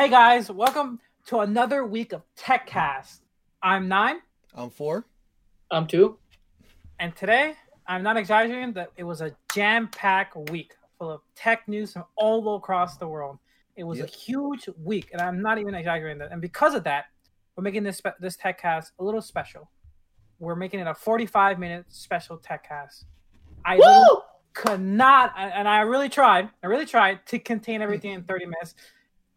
Hey guys, welcome to another week of TechCast. I'm Nine, I'm four. I'm two. and today I'm not exaggerating that it was a jam-packed week full of tech news from all across the world. It was Yep. a huge week, and I'm not even exaggerating that. And because of that, we're making this spe- this TechCast a little special. We're making it a 45 minute special TechCast. I Woo! could not and and i really tried i really tried to contain everything in 30 minutes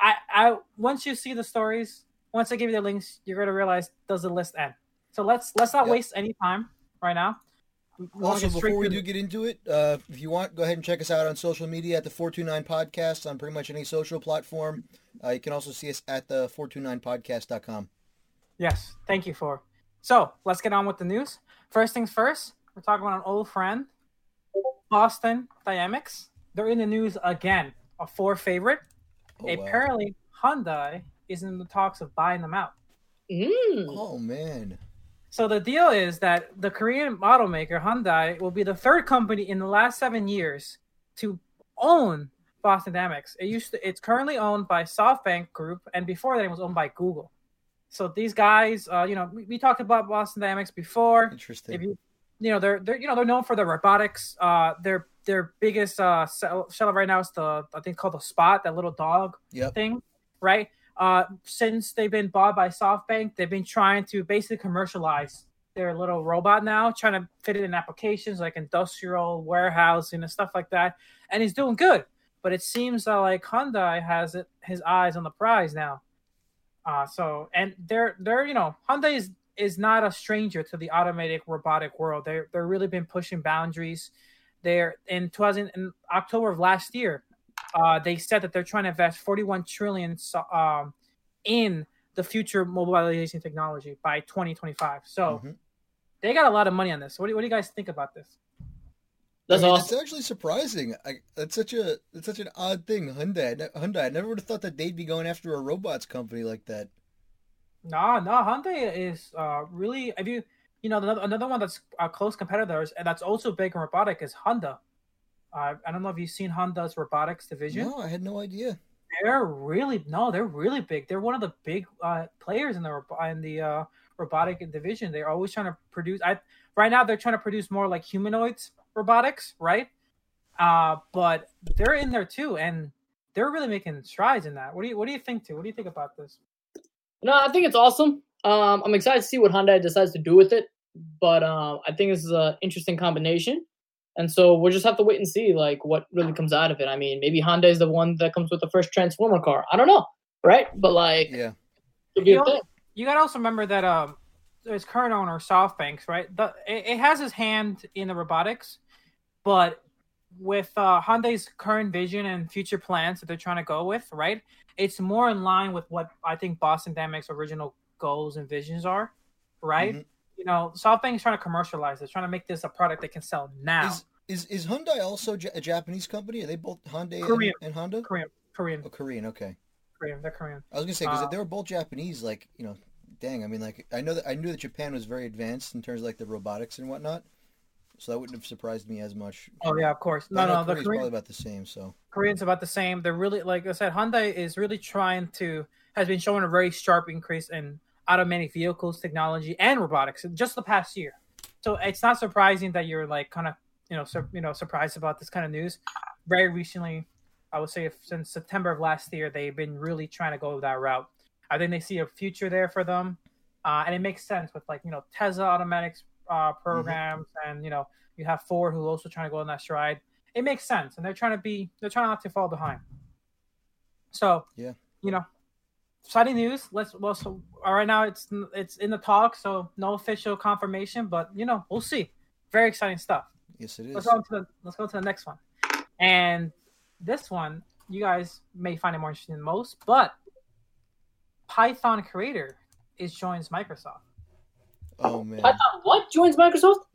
i i once you see the stories once i give you the links you're going to realize does the list end so let's let's not Yep. waste any time right now We Also, before we do get into it, uh, if you want, go ahead and check us out on social media at the 429 Podcast on pretty much any social platform. Uh, you can also see us at the 429podcast.com. yes thank you for so let's get on with the news first things first we're talking about an old friend boston dynamics they're in the news again a four favorite Oh, wow. apparently hyundai is in the talks of buying them out Mm. Oh, man. So the deal is that the Korean automaker Hyundai will be the third company in the last seven years to own Boston Dynamics. It used to, it's currently owned by SoftBank Group, and before that, it was owned by Google. So these guys, uh, you know, we, we talked about Boston Dynamics before. Interesting. If you, you know, they're they're you know they're known for their robotics. Uh, their their biggest uh sell, seller right now is the I think called the Spot, that little dog Yep. thing, right? Uh, since they've been bought by SoftBank, they've been trying to basically commercialize their little robot now, trying to fit it in applications like industrial warehousing and stuff like that. And he's doing good, but it seems that like Hyundai has it, his eyes on the prize now. Uh, so and they're they're you know Hyundai is is not a stranger to the automatic robotic world. They're they're really been pushing boundaries. They're in 2000 in October of last year uh, they said that they're trying to invest 41 trillion um, in the future mobilization technology by 2025. So Mhm. they got a lot of money on this. What do, what do you guys think about this? That's I mean, awesome. It's actually surprising. I, that's such a it's such an odd thing. Hyundai, I Hyundai. I never would have thought that they'd be going after a robots company like that. No, no, Hyundai is uh, really. If you, you know, another, another one that's a close competitor and that's also big in robotic is Honda. Uh, I don't know if you've seen Honda's robotics division. No, I had no idea. They're really no, they're really big. They're one of the big uh, players in the in the uh, robotic division. They're always trying to produce. I right now they're trying to produce more like humanoids robotics, right? Uh, but they're in there too, and they're really making strides in that. What do you What do you think? Too? What do you think about this? No, I think it's awesome. Um, I'm excited to see what Hyundai decides to do with it, but um, I think this is an interesting combination, and so we'll just have to wait and see like what really comes out of it. I mean, maybe Hyundai is the one that comes with the first Transformer car. I don't know, right? But like, Yeah. it'll be You a know, thing. you gotta also remember that um, its current owner SoftBanks, right? The it, it has his hand in the robotics, but with uh, Hyundai's current vision and future plans that they're trying to go with, right? It's more in line with what I think Boston Dynamics' original goals and visions are, right? Mhm. You know, SoftBank's trying to commercialize it, trying to make this a product they can sell now. Is is is Hyundai also a Japanese company? Are they both Hyundai and- Korean. and, Honda? Korean, Korean, Oh, Korean. Okay. Korean. They're Korean. I was gonna say because Uh, if they were both Japanese, like you know, dang. I mean, like I know that I knew that Japan was very advanced in terms of like the robotics and whatnot, so that wouldn't have surprised me as much. Oh yeah, of course. No, no, the Korea's Korean, probably about the same. So Koreans about the same. They're really like I said, Hyundai is really trying to has been showing a very sharp increase in automatic vehicles technology and robotics just the past year. So it's not surprising that you're like kind of you know sur- you know surprised about this kind of news. Very recently, I would say since September of last year, they've been really trying to go that route. I think they see a future there for them, uh, and it makes sense with like you know Tesla automatics uh, programs, and you know you have Ford who also trying to go on that stride it makes sense and they're trying to be they're trying not to fall behind so Yeah. you know exciting news let's well so right now it's it's in the talk so no official confirmation but you know we'll see very exciting stuff yes, it is. let's go to the let's go to the next one and this one you guys may find it more interesting than most but python creator is joins microsoft Oh man. Python what joins Microsoft?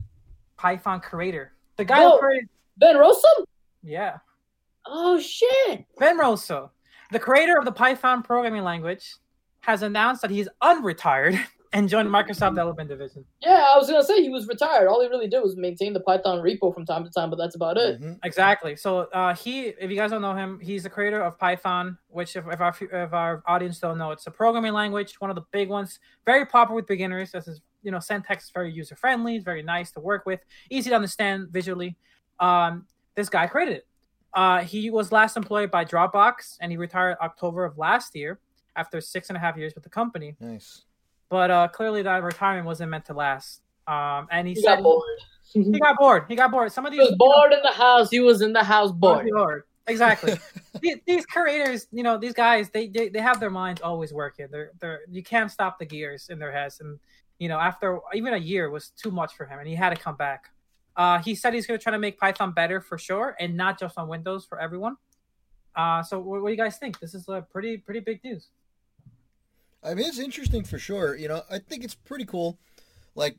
python creator the guy Whoa. who created Van Rossum? yeah Oh shit! Ben Rosso, the creator of the Python programming language, has announced that he's unretired and joined Microsoft Development Division. Yeah, I was gonna say he was retired. All he really did was maintain the Python repo from time to time, but that's about it. Mhm. Exactly. So uh, he, if you guys don't know him, he's the creator of Python, which if, if our if our audience don't know, it's a programming language, one of the big ones, very popular with beginners. This is you know syntax is very user friendly, it's very nice to work with, easy to understand visually. Um, this guy created it. Uh, he was last employed by Dropbox, and he retired October of last year after six and a half years with the company. Nice. But uh, clearly, that retirement wasn't meant to last. Um, and he, He said got bored. he got bored. He got bored. Some of He was bored in the house. He was in the house bored. bored. Exactly. these, these creators, you know, these guys, they, they they have their minds always working. They're they're you can't stop the gears in their heads. And you know, after even a year was too much for him, and he had to come back. Uh, he said he's going to try to make Python better for sure, and not just on Windows for everyone. Uh, so what, what do you guys think? This is a pretty pretty big news. I mean, it's interesting for sure. You know, I think it's pretty cool. Like,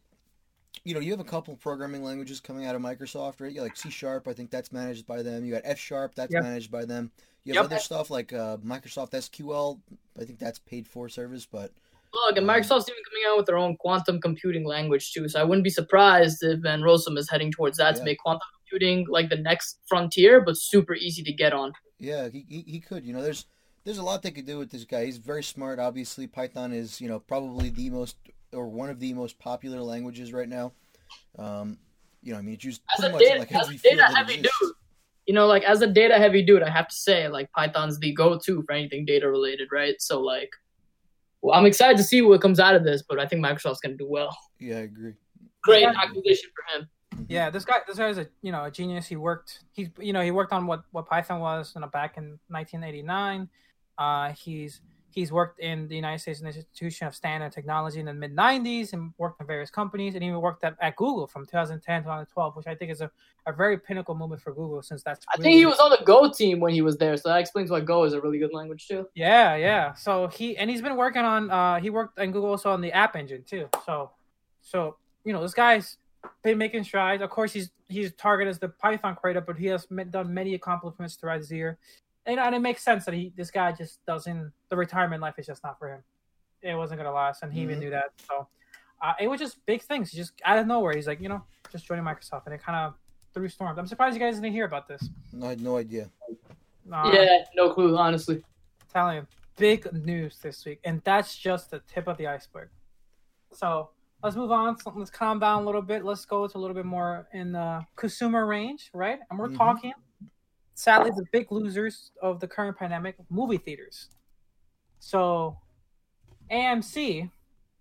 you know, you have a couple programming languages coming out of Microsoft, right? You like C sharp. I think that's managed by them. You got F sharp. That's Yep. managed by them. You have Yep. other stuff like uh, Microsoft SQL. I think that's paid for service, but Look, and Microsoft's even coming out with their own quantum computing language too. So I wouldn't be surprised if Van Rossum is heading towards that to make quantum computing like the next frontier, but super easy to get on. yeah, he, he, he could. You know, there's there's a lot they could do with this guy. He's very smart. Obviously, Python is you know probably the most or one of the most popular languages right now. Um, you know, I mean, it's used As pretty a much data, like as a data heavy dude, you know, like as a data heavy dude, I have to say like Python's the go to for anything data related, right? So like, well, I'm excited to see what comes out of this, but I think Microsoft's gonna do well. Yeah, I agree. Great Yeah. acquisition for him. Yeah, this guy this guy's a you know a genius. He worked he's you know he worked on what what Python was you know back in 1989. Uh, he's he's worked in the United States Institution of Standard and Technology in the mid 90s and worked in various companies and even worked at, at Google from 2010 to 2012, which I think is a, a very pinnacle moment for Google since that's I really- think he was on the Go team when he was there, so that explains why Go is a really good language too. Yeah, yeah. So he and he's been working on uh he worked in Google also on the app engine too. So so you know this guy's been making strides. Of course he's he's targeted as the Python creator, but he has done many accomplishments throughout his year. And, and it makes sense that he this guy just doesn't the retirement life is just not for him. It wasn't gonna last, and he even Mhm. knew that. So uh, it was just big things. He just out of nowhere, he's like, you know, just joining Microsoft, and it kind of threw storms. I'm surprised you guys didn't hear about this. I had no idea. Uh, yeah, no clue, honestly. telling you, big news this week, and that's just the tip of the iceberg. So let's move on. So let's calm down a little bit. Let's go to a little bit more in the consumer range, right? And we're Mhm. talking, sadly, the big losers of the current pandemic: movie theaters. So AMC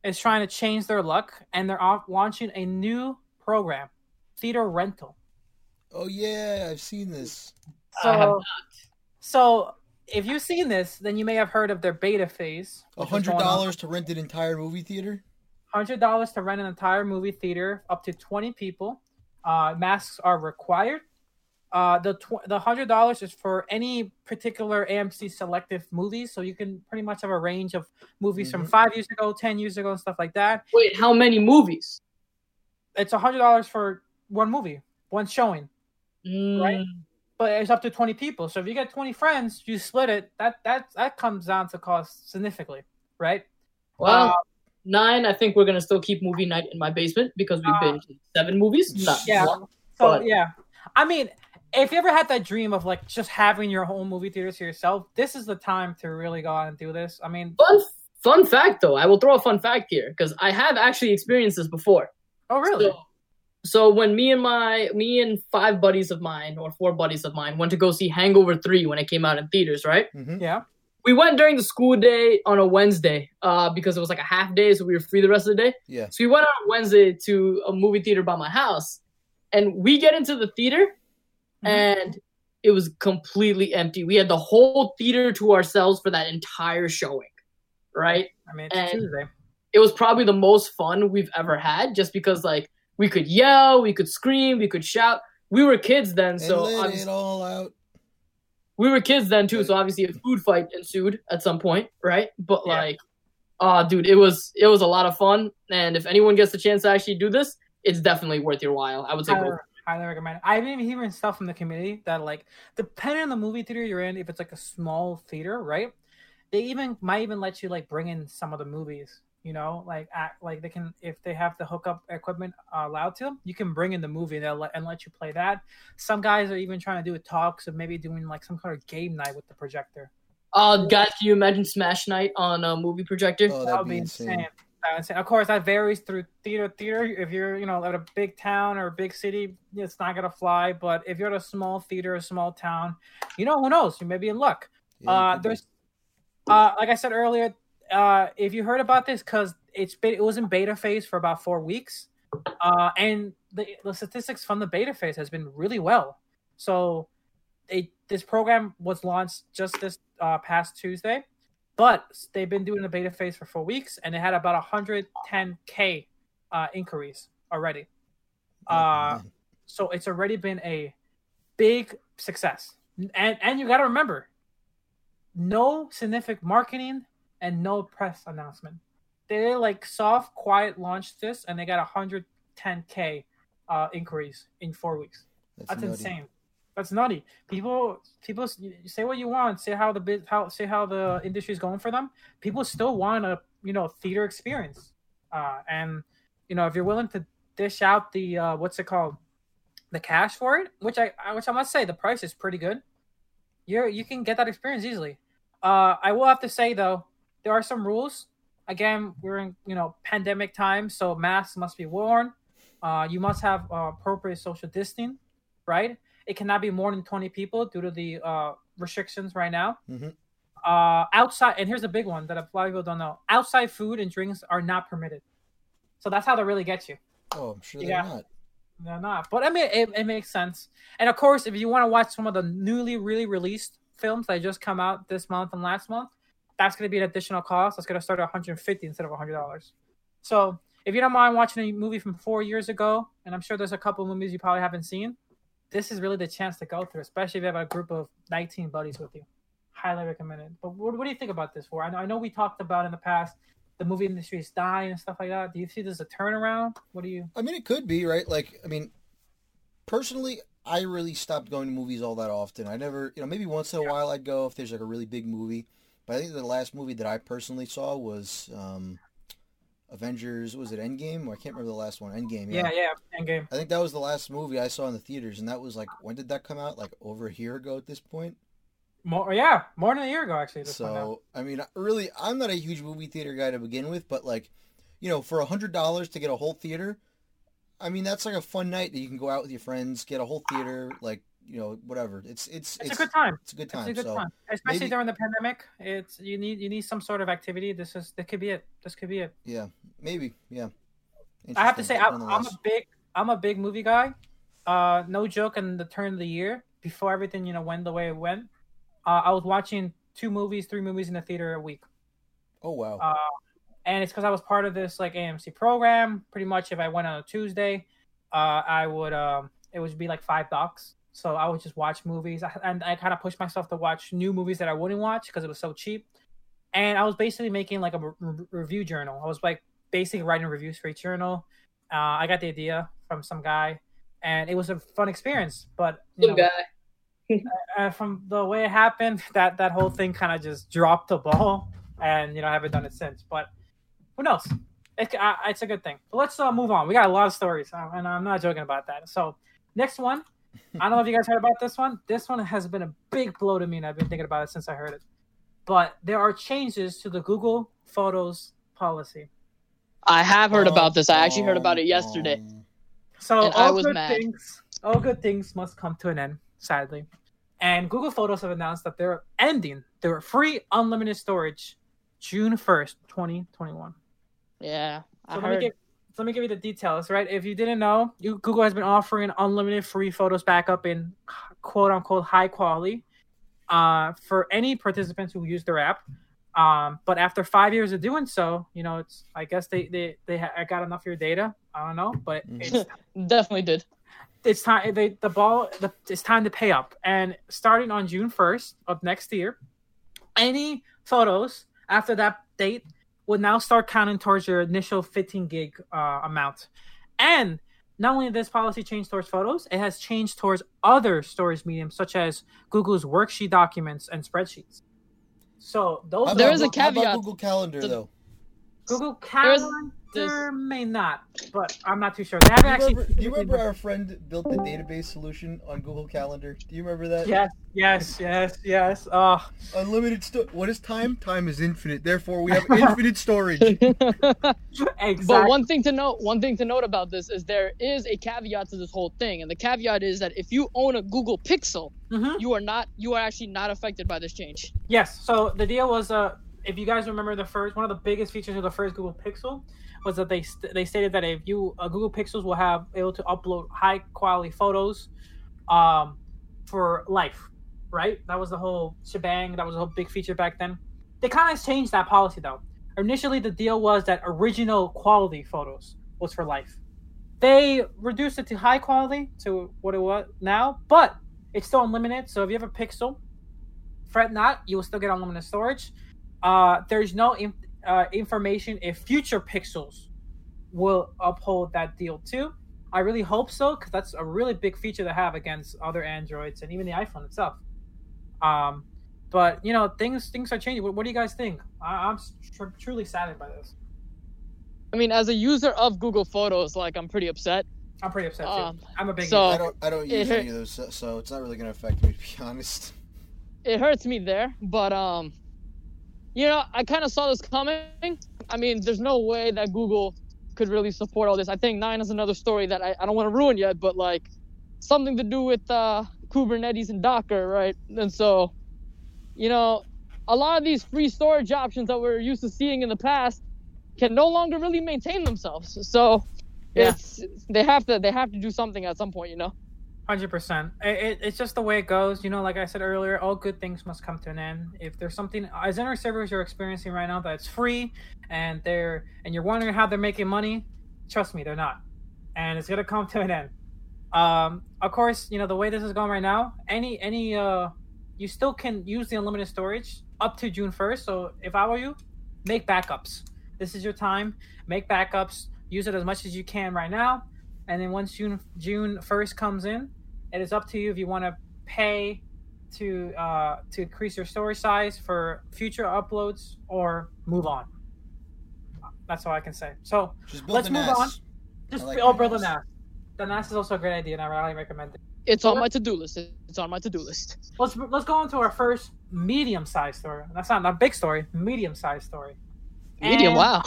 is trying to change their luck, and they're off launching a new program, theater rental. Oh yeah, I've seen this. I have So, so if you've seen this, then you may have heard of their beta phase. A $100 to rent an entire movie theater. hundred dollars to rent an entire movie theater, up to twenty people. Uh, masks are required. Uh, the tw- the hundred dollars is for any particular AMC selective movies, so you can pretty much have a range of movies from Mhm. five years ago, ten years ago, and stuff like that. Wait, how many movies? It's a hundred dollars for one movie, one showing, Right. Mm, but it's up to twenty people. So if you get twenty friends, you split it. That that that comes down to cost significantly, right? Well, Uh, nine. I think we're gonna still keep movie night in my basement because we've Uh, been seven movies. Not Yeah. one. So But- yeah, I mean, if you ever had that dream of like just having your home movie theater to yourself, this is the time to really go out and do this. I mean, Fun fun fact though, I will throw a fun fact here because I have actually experienced this before. oh really? So, so when me and my me and five buddies of mine or four buddies of mine went to go see Hangover Three when it came out in theaters, right? Mm-hmm. yeah. We went during the school day on a Wednesday, uh, because it was like a half day, so we were free the rest of the day. Yeah. So we went on a Wednesday to a movie theater by my house, and we get into the theater, Mhm. and it was completely empty. We had the whole theater to ourselves for that entire showing, right? I mean, it's and- Tuesday. It was probably the most fun we've ever had, just because like we could yell, we could scream, we could shout. We were kids then, And so let it all out. we were kids then too. So obviously, a food fight ensued at some point, right? But Yeah. like, ah, dude, it was it was a lot of fun. And if anyone gets the chance to actually do this, it's definitely worth your while. I would say go. Highly, highly recommend. it. I've been hearing stuff from the community that like, depending on the movie theater you're in, if it's like a small theater, right? They even might even let you like bring in some of the movies You know, like act, like they can if they have the hookup equipment uh, allowed to them, you can bring in the movie and they'll let, and let you play that. Some guys are even trying to do a talks of maybe doing like some kind of game night with the projector. Uh, guys, can you imagine Smash Night on a movie projector? Oh, That that'd would be be insane. insane. Would. Of course, that varies through theater. Theater, if you're you know at a big town or a big city, it's not gonna fly. But if you're at a small theater, a small town, you know who knows? You may be in luck. Yeah, uh, there's, uh, like I said earlier, uh, if you heard about this, because it's been, it was in beta phase for about four weeks, uh, and the the statistics from the beta phase has been really well. So, it this program was launched just this uh, past Tuesday, but they've been doing the beta phase for four weeks, and they had about 110k uh, inquiries already. Oh, Uh, so it's already been a big success. And and you got to remember, no significant marketing and no press announcement. They like soft, quiet launched this, and they got 110k uh, inquiries in four weeks. That's nutty. insane. That's nutty. People, people say what you want. Say how the bit, how say how the industry is going for them. People still want a you know theater experience, uh, and you know if you're willing to dish out the uh, what's it called, the cash for it, which I which I must say the price is pretty good. You're you can get that experience easily. Uh, I will have to say though, there are some rules. Again, we're in you know pandemic time, so masks must be worn. Uh, you must have uh, appropriate social distancing, right? It cannot be more than 20 people due to the uh, restrictions right now. Mhm. Uh, outside, and here's a big one that a lot of people don't know: outside food and drinks are not permitted. So that's how they really get you. Oh, I'm sure Yeah. they're not. They're not, but I mean, it, it makes sense. And of course, if you want to watch some of the newly really released films that just come out this month and last month, that's going to be an additional cost. That's going to start at 150 instead of 100 dollars. So if you don't mind watching a movie from four years ago, and I'm sure there's a couple of movies you probably haven't seen, this is really the chance to go through, especially if you have a group of 19 buddies with you. Highly recommended. But what, what do you think about this? For I know, I know we talked about in the past the movie industry is dying and stuff like that. Do you see this as a turnaround? What do you? I mean, it could be right. Like, I mean, personally, I really stopped going to movies all that often. I never, you know, maybe once in a while I'd go if there's like a really big movie. But I think the last movie that I personally saw was um, Avengers. Was it Endgame? Or I can't remember the last one. Endgame. Yeah, yeah, Endgame. I think that was the last movie I saw in the theaters, and that was like when did that come out? Like over a year ago at this point. More, oh, yeah, more than a year ago actually. So I mean, really, I'm not a huge movie theater guy to begin with, but like, you know, for a hundred dollars to get a whole theater, I mean, that's like a fun night that you can go out with your friends, get a whole theater, like you know, whatever. It's it's it's, a good time. It's a good time. It's a good so time, especially maybe- during the pandemic. It's you need you need some sort of activity. This is that could be it. This could be it. yeah, maybe yeah. I have to say, I, I'm a big I'm a big movie guy. Uh, no joke. In the turn of the year, before everything you know went the way it went, uh, I was watching two movies, three movies in the theater a week. Oh wow. Uh, and it's because I was part of this like AMC program. Pretty much, if I went on a Tuesday, uh, I would um, it would be like five bucks. So I would just watch movies, I- and I kind of pushed myself to watch new movies that I wouldn't watch because it was so cheap. And I was basically making like a re- re- review journal. I was like basically writing reviews for each journal. Uh, I got the idea from some guy, and it was a fun experience. But you Some know, guy. uh, from the way it happened, that that whole thing kind of just dropped the ball, and you know I haven't done it since. But who knows? It, uh, it's a good thing. But let's uh, move on. We got a lot of stories, uh, and I'm not joking about that. So next one, I don't know if you guys heard about this one. This one has been a big blow to me, and I've been thinking about it since I heard it. But there are changes to the Google Photos policy. I have heard about this. I Bum, actually heard about it oh, yesterday. Oh. So And I all was good mad. things, all good things must come to an end, sadly. And Google Photos have announced that they're ending their free unlimited storage June first, twenty twenty one. Yeah, I So let heard. give so let me give you the details, right? If you didn't know, you, Google has been offering unlimited free photos backup in quote unquote high quality uh, for any participants who use their app. Um, but after five years of doing so, you know, it's I guess they they they ha- got enough of your data. I don't know, but Mhm. it's Definitely did. it's time they, the ball the, it's time to pay up and starting on june 1st of next year any photos after that date would now start counting towards your initial 15 gig uh, amount. And not only did this policy change towards photos it has changed towards other storage mediums such as google's worksheet documents and spreadsheets. So those How There about is a Goo- about caveat. Google Calendar to- though. Google There's Calendar this- may not, but I'm not too sure. They haven't Do you actually. remember, do you remember our friend built the database solution on Google Calendar? Do you remember that? Yes, yes, yes, yes. Oh, Unlimited sto- What is time? Time is infinite. Therefore, we have infinite storage. exactly. But one thing to note, one thing to note about this is there is a caveat to this whole thing, and the caveat is that if you own a Google Pixel, Mhm. you are not, you are actually not affected by this change. Yes. So the deal was, uh, if you guys remember the first, one of the biggest features of the first Google Pixel was that they st- they stated that if you uh, Google Pixels will have able to upload high quality photos, um, for life, right? That was the whole shebang. That was a whole big feature back then. They kind of changed that policy though. Initially, the deal was that original quality photos was for life. They reduced it to high quality to what it was now, but it's still unlimited. So if you have a Pixel, fret not, you will still get unlimited storage. Uh, there's no uh, information if future Pixels will uphold that deal too. I really hope so because that's a really big feature to have against other Androids and even the iPhone itself. Um, but you know things things are changing. What, what do you guys think? I, I'm tr- truly saddened by this. I mean, as a user of Google Photos, like I'm pretty upset. I'm pretty upset too. Um, I'm a big so- I don't. I don't use hurt- any of those, so- so it's not really going to affect me. To be honest. It hurts me there, but um, you know, I kind of saw this coming. I mean, there's no way that Google could really support all this. I think nine is another story that I, I don't want to ruin yet, but like something to do with uh, Kubernetes and Docker, right? And so, you know, a lot of these free storage options that we're used to seeing in the past can no longer really maintain themselves. So Yeah. it's they have to they have to do something at some point, you know. Hundred percent. It, it, it's just the way it goes. You know, like I said earlier, all good things must come to an end. If there's something as inner servers you're experiencing right now that's free, and they're and you're wondering how they're making money, trust me, they're not, and it's gonna come to an end. Um, of course, you know the way this is going right now. Any any uh, you still can use the unlimited storage up to June first. So if I were you, make backups. This is your time. Make backups. Use it as much as you can right now, and then once June June first comes in, it is up to you if you want to pay to uh, to increase your story size for future uploads or move on. That's all I can say. So Just build Let's move ass. on. just I like oh, my build a NAS. NAS. The NAS is also a great idea, and I highly recommend it. It's on my to-do list. It's on my to-do list. Let's let's go into our first medium-sized story. That's not a big story, medium-sized story. Medium, And- wow.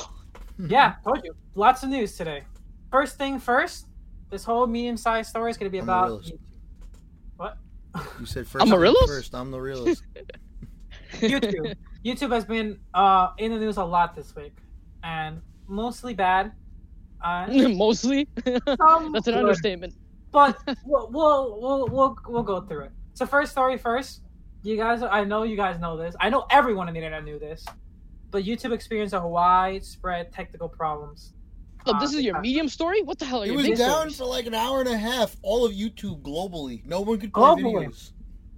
Yeah, told you. Lots of news today. First thing first, this whole medium-sized story is going to be about realist. YouTube. What? You said first. I'm a realist? First, I'm the realist. YouTube. YouTube has been uh, in the news a lot this week, and mostly bad. Uh, Mostly. That's an good, understatement. But we'll, we'll we'll we'll we'll go through it. So first story first. You guys, I know you guys know this. I know everyone on the internet knew this. But YouTube experienced a widespread technical problems. Look, this Uh, is your uh, medium story. What the hell are you? It was down stories? for like an hour and a half. All of YouTube globally. No one could play Globally. videos.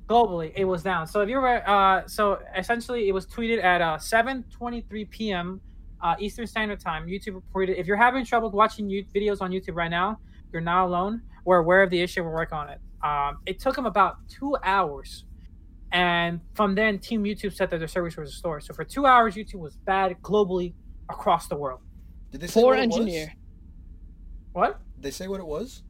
globally it was down so if you were uh so essentially it was tweeted at uh 7 23 p.m uh eastern standard time youtube reported if you're having trouble watching you- videos on youtube right now you're not alone we're aware of the issue we're working on it um it took them about two hours and from then team youtube said that their service was restored so for two hours youtube was bad globally across the world Did they say Poor what it was? engineer. what Did they say what it was?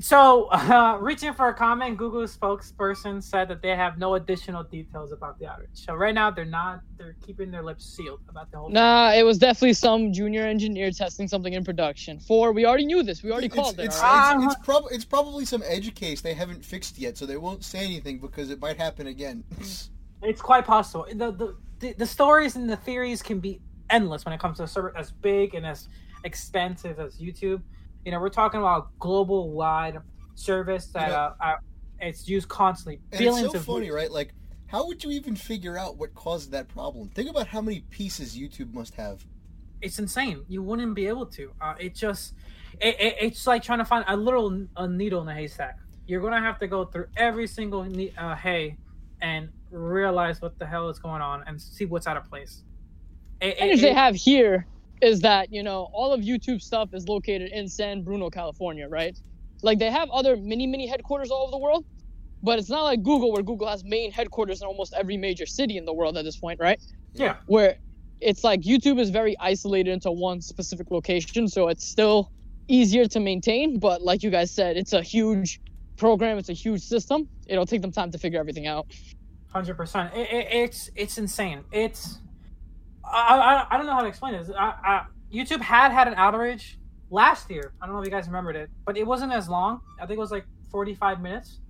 So, uh, reaching for a comment, Google spokesperson said that they have no additional details about the outage. So right now, they're not. They're keeping their lips sealed about the whole. Nah, it was definitely some junior engineer testing something in production. Four, we already knew this. We already it's, called it's, it. all right? it's, it's, prob- it's probably some edge case they haven't fixed yet, so they won't say anything because it might happen again. It's quite possible. The, the the the stories and the theories can be endless when it comes to a server as big and as expensive as YouTube. You know, we're talking about global wide service that You know- uh, uh, it's used constantly. and Billions it's so of funny, right? Like, how would you even figure out what caused that problem? Think about how many pieces YouTube must have. it's insane. You wouldn't be able to. Uh, it just, it, it, it's like trying to find a little a needle in a haystack. You're gonna have to go through every single ne- uh, hay and realize what the hell is going on and see what's out of place. It- advantage they have here is that you know all of YouTube stuff is located in San Bruno, California, right? Like they have other mini mini headquarters all over the world, but it's not like Google where Google has main headquarters in almost every major city in the world at this point, right? yeah, Where it's like YouTube is very isolated into one specific location, so it's still easier to maintain. But like you guys said, it's a huge program, it's a huge system. It'll take them time to figure everything out. Hundred percent. It, it, it's it's insane. It's I, I, I don't know how to explain this. I, I, YouTube had had an outrage last year. I don't know if you guys remembered it, but it wasn't as long. I think it was like forty five minutes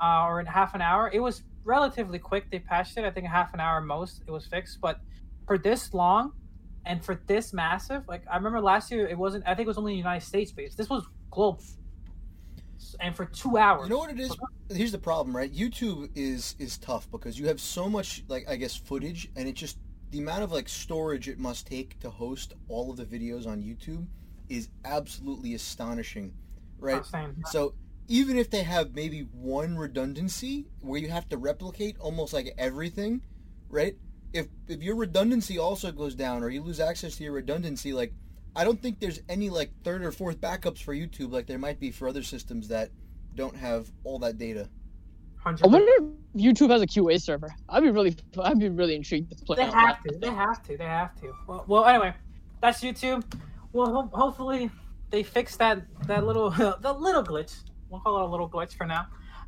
uh, or in half an hour. It was relatively quick. They patched it. I think half an hour most. It was fixed, but for this long and for this massive, like I remember last year, it wasn't. I think it was only United States based. This was global, and for two hours. You know what it is? Here's the problem, right? YouTube is is tough because you have so much, like I guess, footage, and it just the amount of like storage it must take to host all of the videos on YouTube is absolutely astonishing, right? Oh, Insane. So even if they have maybe one redundancy where you have to replicate almost like everything, right? If if your redundancy also goes down or you lose access to your redundancy, like I don't think there's any like third or fourth backups for YouTube like there might be for other systems that don't have all that data. 100%. I wonder if YouTube has a QA server. I'd be really, I'd be really intrigued to play. They have that. to. They have to. They have to. Well, well anyway, that's YouTube. Well, ho- hopefully they fix that that little the little glitch. We'll call it a little glitch for now,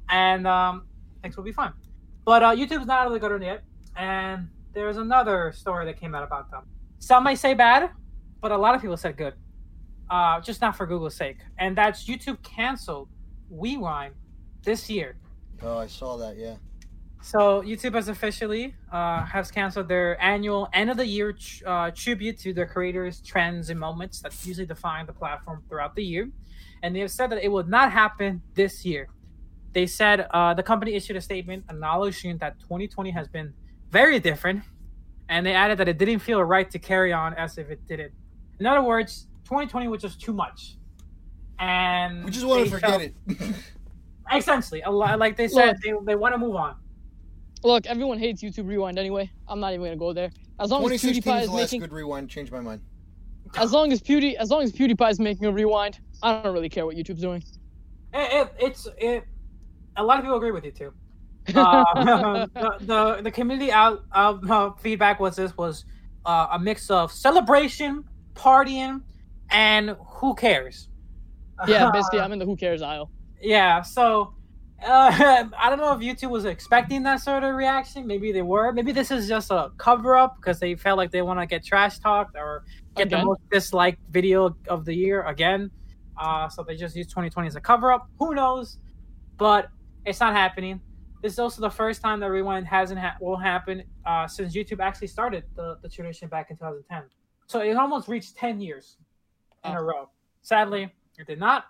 and um, things will be fine. But uh, YouTube's not really good on it yet, and there's another story that came out about them. Some may say bad, but a lot of people said good. Uh, just not for Google's sake, and that's YouTube canceled Rewind this year. Oh, I saw that. Yeah. So YouTube has officially uh, has canceled their annual end of the year tr- uh, tribute to the creators, trends, and moments that usually define the platform throughout the year, and they have said that it will not happen this year. They said uh, the company issued a statement acknowledging that 2020 has been very different, and they added that it didn't feel right to carry on as if it didn't. In other words, 2020 was just too much, and We just want to forget felt- it. Essentially, a lot, like they said, they, they want to move on. Look, everyone hates YouTube Rewind anyway. I'm not even gonna go there. As long as PewDiePie is is making, good rewind. Changed my mind. as long as Pewdie, as long as PewDiePie is making a rewind, I don't really care what YouTube's doing. It, it, it's it. A lot of people agree with you too. Uh, the, the the community out, out uh, feedback was this was uh, a mix of celebration, partying, and who cares. Yeah, basically, I'm in the who cares aisle. Yeah. So uh, I don't know if YouTube was expecting that sort of reaction. Maybe they were. Maybe this is just a cover up because they felt like they want to get trash talked or get the most disliked video of the year again. Uh, so they just use 2020 as a cover up. Who knows? But it's not happening. This is also the first time that rewind hasn't ha- won't happen uh, since YouTube actually started the, the tradition back in 2010. So it almost reached 10 years in a Oh. row. Sadly, it did not.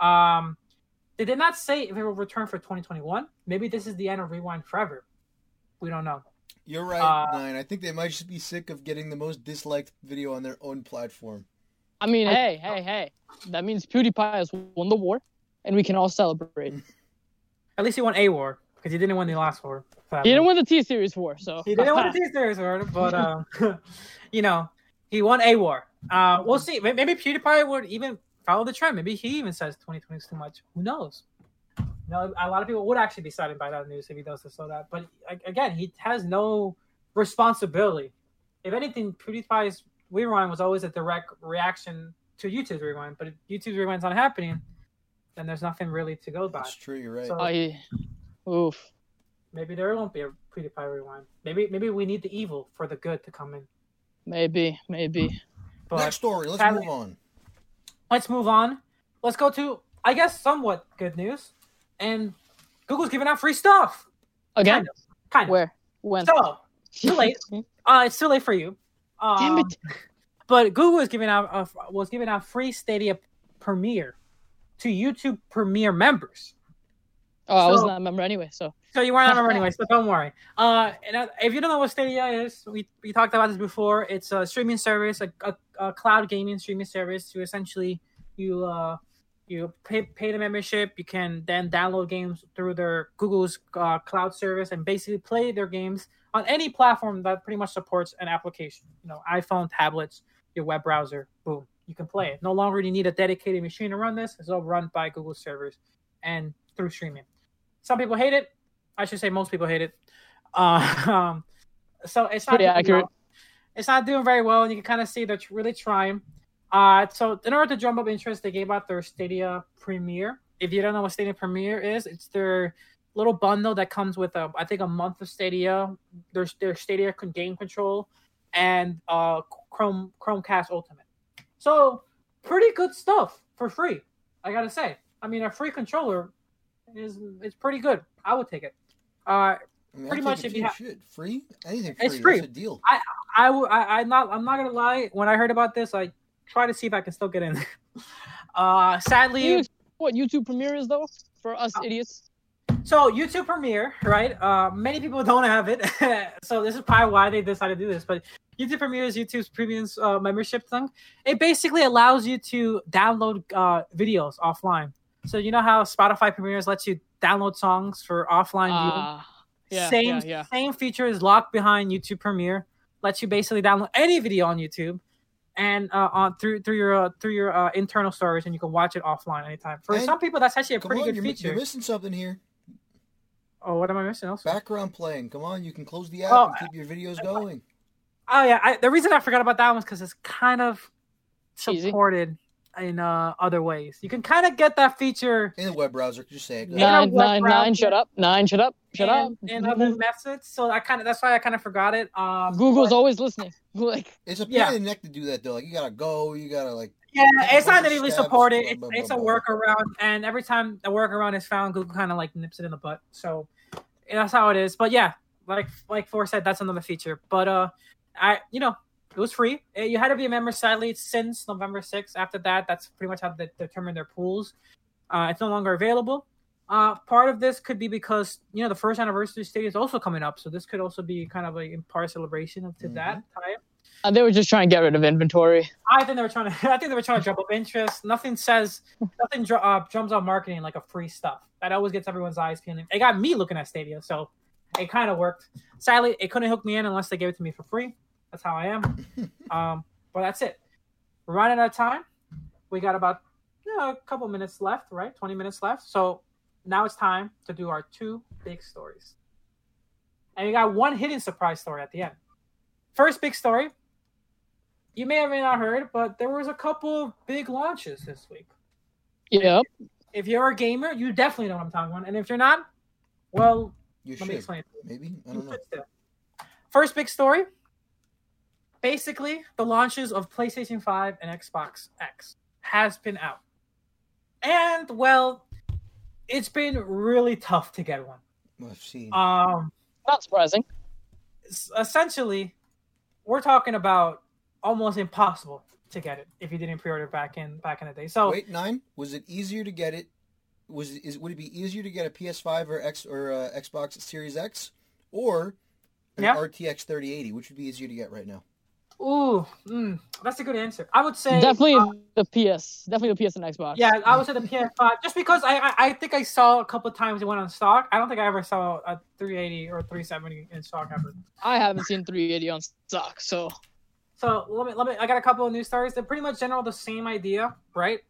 Um, they did not say if it will return for 2021. Maybe this is the end of rewind forever. We don't know. You're right, Uh, Nine. I think they might just be sick of getting the most disliked video on their own platform. I mean, I- hey, hey, hey. That means PewDiePie has won the war, and we can all celebrate. At least he won a war because he didn't win the last war. He didn't win the T Series war, so He didn't win the T Series war. but um, you know, he won a war. Uh, we'll see. Maybe PewDiePie would even follow the trend. Maybe he even says 2020 is too much. Who knows? You know, a lot of people would actually be saddened by that news if he does this or that. But a- again, he has no responsibility. If anything, PewDiePie's rewind was always a direct reaction to YouTube's rewind. But if YouTube's rewind's not happening, then there's nothing really to go by. That's true. You're right. So- I, oof. Maybe there won't be a PewDiePie rewind. Maybe maybe we need the evil for the good to come in. Maybe, maybe. But Next story. Let's sadly- move on. Let's move on. Let's go to I guess somewhat good news. And Google's giving out free stuff. Again? Kind of. Kind of. Where? When? So too late. Uh, it's too late for you. Um, Damn it. But Google is giving out uh, was giving out free Stadia Premiere to YouTube Premiere members. Oh, I was not a member anyway, so. So you weren't a member anyway, so don't worry. Uh, and uh, if you don't know what Stadia is, we, we talked about this before. It's a streaming service, a, a, a cloud gaming streaming service. To essentially, you uh, you pay pay the membership. You can then download games through their Google's uh, cloud service and basically play their games on any platform that pretty much supports an application. You know, iPhone, tablets, your web browser. Boom, you can play it. No longer do you need a dedicated machine to run this. It's all run by Google servers and through streaming. Some people hate it. I should say most people hate it. Uh, um, so it's not Pretty accurate. It's not doing very well, and you can kind of see they're really trying. Uh, so in order to drum up interest, they gave out their Stadia Premiere. If you don't know what Stadia Premiere is, it's their little bundle that comes with a, I think a month of Stadia. There's their Stadia game control and uh Chrome Chromecast Ultimate. So pretty good stuff for free. I gotta say. I mean, a free controller is is pretty good. I would take it. Uh, I mean, Pretty much if you shit. free anything free. It's free. That's a deal. I, w- I, I'm not, I'm not gonna lie. When I heard about this, I tried to see if I can still get in. uh, sadly, You- what YouTube Premiere is though for us idiots? So YouTube Premiere, right? Uh, many people don't have it, so this is probably why they decided to do this. But YouTube Premiere is YouTube's premium uh, membership thing. It basically allows you to download uh, videos offline. So you know how Spotify Premieres lets you download songs for offline viewing. Ah, yeah, same yeah, yeah. same feature is locked behind YouTube Premiere. Lets you basically download any video on YouTube and uh, on through through your uh, through your uh, internal storage, and you can watch it offline anytime. For And- some people, that's actually a pretty on, good you're, feature. you're missing something here. oh, what am I missing? Also? Background playing. Come on, you can close the app Oh, and keep your videos going. Oh yeah, I, the reason I forgot about that one is because it's kind of Easy. Supported in uh, other ways. You can kind of get that feature In the web browser, just say it. Go Yeah. Nine, web nine, browser. nine. Shut up. Nine. Shut up. Shut in, up. in other methods. So I kind of that's why I kind of forgot it. Um, Google's but- always listening. Like, It's a pain Yeah. in the neck to do that though. Like you gotta go, you gotta like yeah, it's not bunch of natively steps, supported. blah, It's, blah, it's blah, a blah. workaround, and every time a workaround is found, Google kind of like nips it in the butt. So that's how it is. But yeah, like like Four said, that's another feature. But uh, I you know it was free. You had to be a member. Sadly, since November sixth. After that, that's pretty much how they determine their pools. Uh, it's no longer available. Uh, part of this could be because you know the first anniversary state is also coming up, so this could also be kind of a in part celebration of to that time. uh, they were just trying to get rid of inventory. I think they were trying to. I think they were trying to drum up interest. Nothing says nothing dr- uh, drums up marketing like a free stuff. That always gets everyone's eyes peeling. It got me looking at Stadia, so it kind of worked. Sadly, it couldn't hook me in unless they gave it to me for free. That's how I am. um, but that's it. We're running out of time. We got about you know, a couple minutes left, right? Twenty minutes left. So now it's time to do our two big stories. And we got one hidden surprise story at the end. First big story you may have not heard, but there was a couple big launches this week. Yep. If you're a gamer, you definitely know what I'm talking about. And if you're not, well, you let me should. explain. Maybe. I don't know. First big story. Basically, the launches of PlayStation 5 and Xbox X has been out. And well, it's been really tough to get one. I've seen. Um Not surprising. essentially, we're talking about almost impossible to get it if you didn't pre-order back in back in the day. So Wait, nine. Was it easier to get it? Was it, is would it be easier to get a PS5 or X or uh, Xbox Series X, or an Yeah. RTX 3080? Which would be easier to get right now? Ooh, mm, that's a good answer. I would say Definitely uh, the PS. Definitely the PS and Xbox. yeah, I would say the PS5 just because I, I I think I saw a couple of times it went on stock. I don't think I ever saw a 380 or 370 in stock ever. I haven't seen 380 on stock, so So let me let me. I got a couple of news stories. They're pretty much general the same idea, right?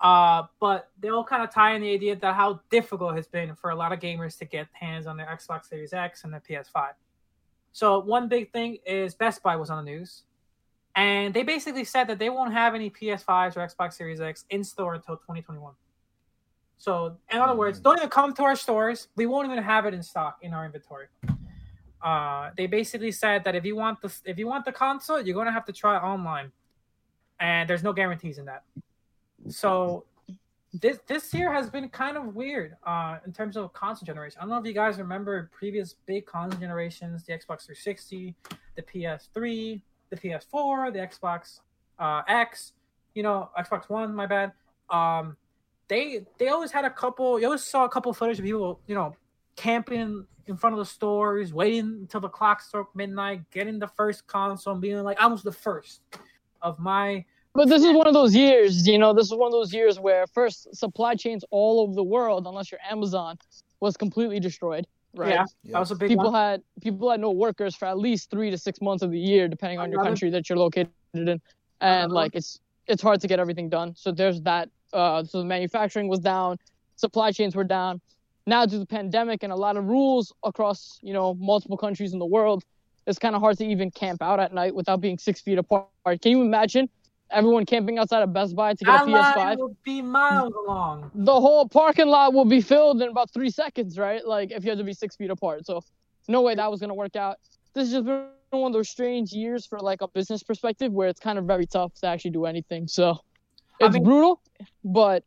Uh, but they all kind of tie in the idea that how difficult it's been for a lot of gamers to get hands on their Xbox Series X and their PS5. So one big thing is Best Buy was on the news, and they basically said that they won't have any PS5s or Xbox Series X in store until 2021. So in other words, don't even come to our stores. We won't even have it in stock in our inventory uh, they basically said that if you want the if you want the console, you're gonna have to try online, and there's no guarantees in that. So this this year has been kind of weird uh, in terms of console generation. I don't know if you guys remember previous big console generations: the Xbox 360, the PS3, the PS4, the Xbox uh, X, you know, Xbox One. My bad. Um, they they always had a couple. You always saw a couple footage of people, you know, camping in front of the stores, waiting until the clock struck midnight, getting the first console, and being like, I was the first of my. But this is one of those years, you know, this is one of those years where first supply chains all over the world, unless you're Amazon, was completely destroyed. Right. Yeah, Yeah. that was a big People one. had people had no workers for at least three to six months of the year, depending on your Another- country that you're located in. And like it's it's hard to get everything done. So there's that. Uh, so the manufacturing was down, supply chains were down. Now due to the pandemic and a lot of rules across you know multiple countries in the world, it's kind of hard to even camp out at night without being six feet apart. Can you imagine everyone camping outside of Best Buy to get That a line PS5? will be miles long. The whole parking lot will be filled in about three seconds, right? Like if you had to be six feet apart. So no way that was gonna work out. This has just been one of those strange years for like a business perspective where it's kind of very tough to actually do anything. So I it's mean- brutal, but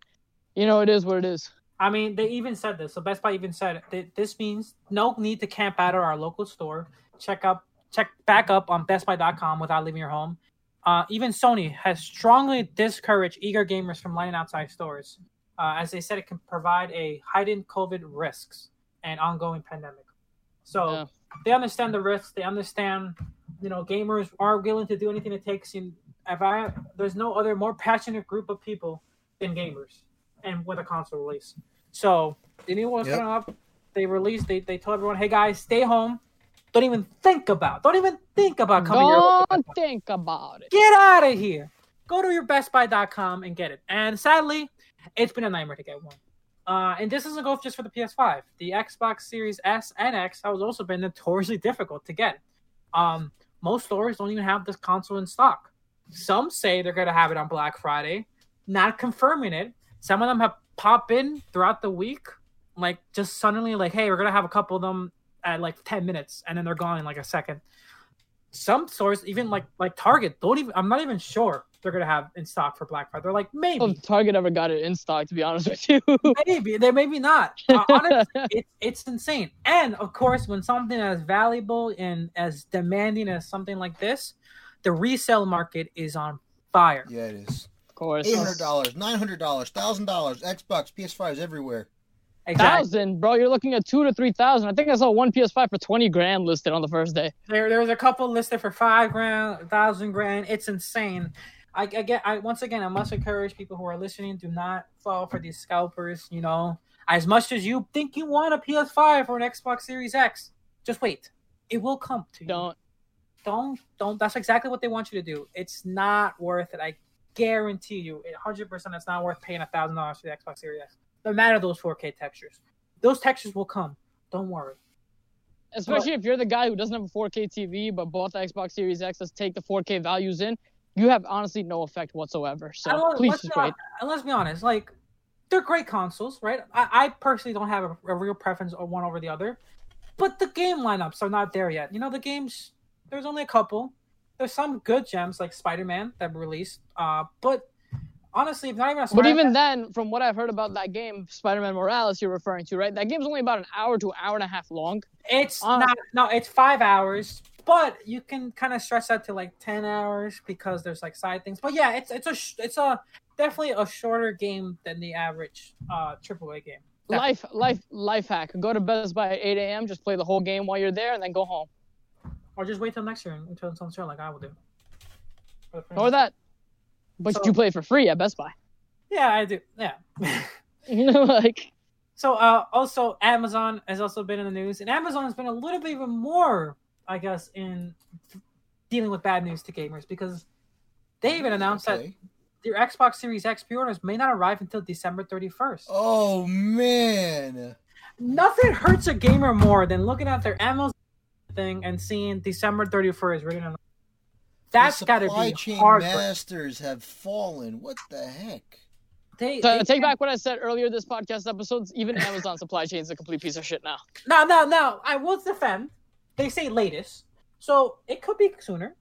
you know it is what it is. I mean, they even said this. So Best Buy even said that this means no need to camp out at our local store. Check up, check back up on BestBuy.com without leaving your home. Uh, even Sony has strongly discouraged eager gamers from lining outside stores, uh, as they said it can provide a heightened COVID risks and ongoing pandemic. So Yeah. they understand the risks. They understand, you know, gamers are willing to do anything it takes. And if I, there's no other more passionate group of people than gamers, and with a console release. So they knew what was Yep. coming up. They released. They they told everyone, hey guys, stay home. Don't even think about. Don't even think about coming here. Don't think about it. Get out of here. Go to your bestbuy.com and get it. And sadly, it's been a nightmare to get one. Uh, and this doesn't go just for the PS5. The Xbox Series S and X has also been notoriously difficult to get. Um, most stores don't even have this console in stock. Some say they're going to have it on Black Friday, not confirming it. Some of them have popped in throughout the week, like just suddenly, like, hey, we're going to have a couple of them at like 10 minutes, and then they're gone in like a second some stores, even like like Target, don't even. I'm not even sure they're gonna have in stock for Black Friday. They're like maybe, if Target ever got it in stock, to be honest with you. maybe they maybe not. Uh, honestly, it, it's insane. And of course, when something as valuable and as demanding as something like this, the resale market is on fire. Yeah, it is. of course. Eight hundred dollars, nine hundred dollars, thousand dollars, Xbox, PS5s everywhere. Exactly. Thousand, bro. You're looking at two to three thousand. I think I saw one PS5 for twenty grand listed on the first day. There, there was a couple listed for five grand, thousand grand. It's insane. I, I get. I once again, I must encourage people who are listening: do not fall for these scalpers. You know, as much as you think you want a PS5 or an Xbox Series X, just wait. It will come to you. Don't. don't, don't. That's exactly what they want you to do. It's not worth it. I guarantee you, 100. percent It's not worth paying a thousand dollars for the Xbox Series X. No matter those 4K textures, those textures will come. Don't worry. Especially if you're the guy who doesn't have a 4K TV but bought the Xbox Series X to take the 4K values in, you have honestly no effect whatsoever. So don't- please let's just be wait. and let's be honest, like they're great consoles, right? I, I personally don't have a, a real preference of one over the other, but the game lineups are not there yet. You know, the games there's only a couple. There's some good gems like Spider-Man that were released, uh, but honestly, if not even a But even then, from what I've heard about that game, Spider-Man Morales, you're referring to, right? That game's only about an hour to an hour and a half long. it's uh, not. No, it's five hours, but you can kind of stretch that to like ten hours because there's like side things. But yeah, it's it's a it's a definitely a shorter game than the average uh AAA game. Definitely. Life, life, life hack. Go to Best Buy at 8 a.m. Just play the whole game while you're there, and then go home. Or just wait till next year until it's on sale, like I will do. Or month. that. But So- you play it for free at Best Buy. Yeah, I do. Yeah. You know, like so, uh, also Amazon has also been in the news, and Amazon has been a little bit even more, I guess, in dealing with bad news to gamers because they even announced that your Xbox Series X pre-orders may not arrive until December 31st. Oh man. Nothing hurts a gamer more than looking at their Amazon thing and seeing December 31st written on. That's the got to supply be chain hard. for- masters have fallen. What the heck? They, to they take back what I said earlier this podcast episodes, even Amazon supply chain is a complete piece of shit now. No, no, no. I will defend. They say latest, so it could be sooner.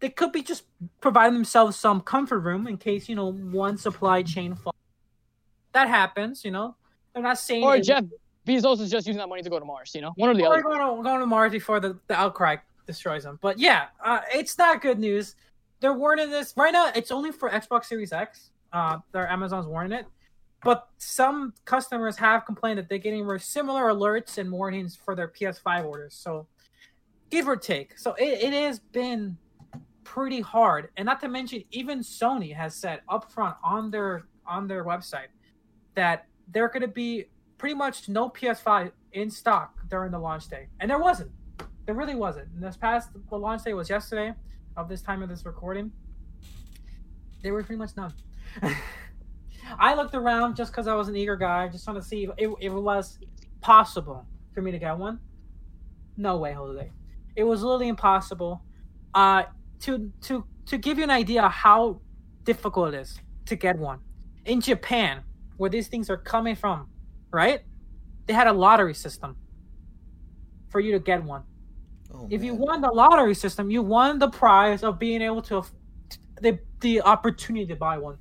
They could be just providing themselves some comfort room in case you know one supply chain falls. That happens, you know. They're not saying Or it- Jeff Bezos is just using that money to go to Mars, you know? One or the or other. going to, going to Mars before the, the outcry destroys them. But yeah, uh, it's not good news. They're warning this right now. It's only for Xbox Series X. Uh, their Amazon's warning it, but some customers have complained that they're getting similar alerts and warnings for their PS5 orders. So, give or take. So it, it has been pretty hard, and not to mention, even Sony has said upfront on their on their website that there going to be pretty much no PS5 in stock during the launch day, and there wasn't. There really wasn't. And this past the launch day was yesterday, of this time of this recording. There were pretty much none. I looked around just because I was an eager guy, just trying to see if it, if it was possible for me to get one. No way, Jose. It was literally impossible. Uh, to to to give you an idea how difficult it is to get one in Japan, where these things are coming from, right? They had a lottery system for you to get one. Oh, If you won the lottery system, you won the prize of being able to the the opportunity to buy one.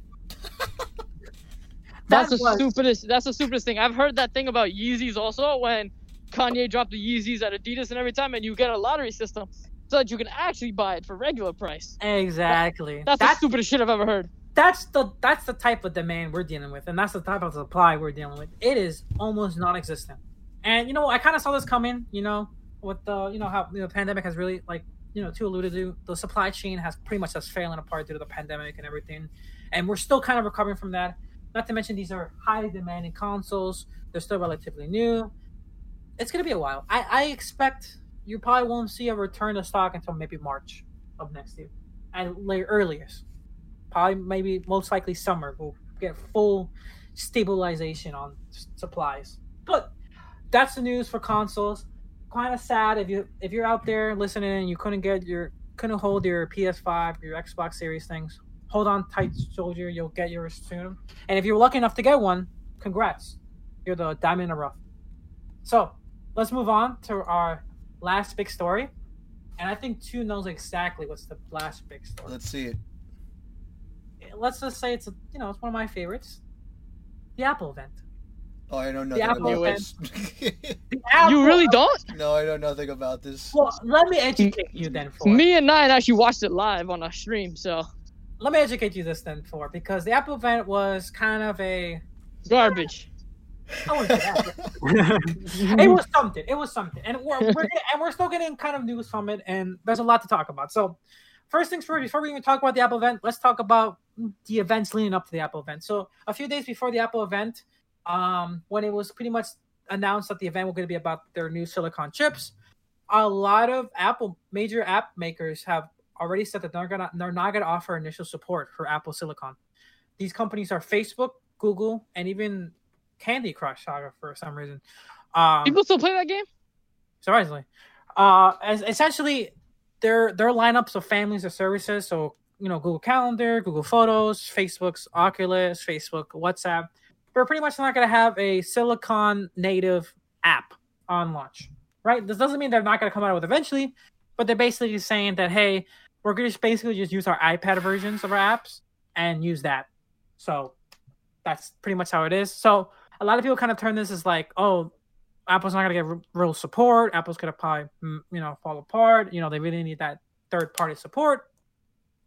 That's That the was- stupidest. That's the stupidest thing. I've heard that thing about Yeezys also when Kanye dropped the Yeezys at Adidas and every time, and you get a lottery system so that you can actually buy it for regular price. Exactly. That's the stupidest shit I've ever heard. that's the that's the type of demand we're dealing with, and that's the type of supply we're dealing with. It is almost non-existent. And you know, I kind of saw this coming. You know, with the you know how you know, the pandemic has really like you know to alluded to the supply chain has pretty much just fallen apart due to the pandemic and everything, and we're still kind of recovering from that. Not to mention these are highly demanding consoles. They're still relatively new. It's gonna be a while. I, I expect you probably won't see a return to stock until maybe March of next year, at late earliest probably maybe most likely summer we'll get full stabilization on supplies but that's the news for consoles kind of sad if you if you're out there listening and you couldn't get your couldn't hold your ps5 your xbox series things hold on tight soldier you'll get yours soon. And if you're lucky enough to get one congrats. You're the diamond in the rough. So let's move on to our last big story. And i think two knows exactly what's the last big story. Let's see it. let's just say it's a, you know it's one of my favorites. The apple event Oh, I don't know nothing Apple about event. this. the You really don't? no, I know nothing about this. well let me educate you then for Me and Nine actually watched it live on our stream, so let me educate you this then for because the apple event was kind of a garbage. I that. it was something it was something and we're, we're getting, and we're still getting kind of news from it and there's a lot to talk about so first things first before we even talk about the apple event let's talk about the events leading up to the apple event so a few days before the apple event um, when it was pretty much announced that the event was going to be about their new silicon chips a lot of apple major app makers have already said that they're gonna they're not gonna offer initial support for apple silicon these companies are facebook google and even candy crush saga for some reason um, People still play that game? surprisingly. Uh, as essentially, their their lineups of families of services. So you know, Google Calendar, Google Photos, Facebook's Oculus, Facebook WhatsApp. They're pretty much not going to have a Silicon native app on launch, right? This doesn't mean they're not going to come out with eventually, but they're basically saying that hey, we're going to basically just use our iPad versions of our apps and use that. So that's pretty much how it is. So a lot of people kind of turn this as like, oh, Apple's not gonna get r- real support. Apple's gonna probably mm, you know fall apart. You know they really need that third party support.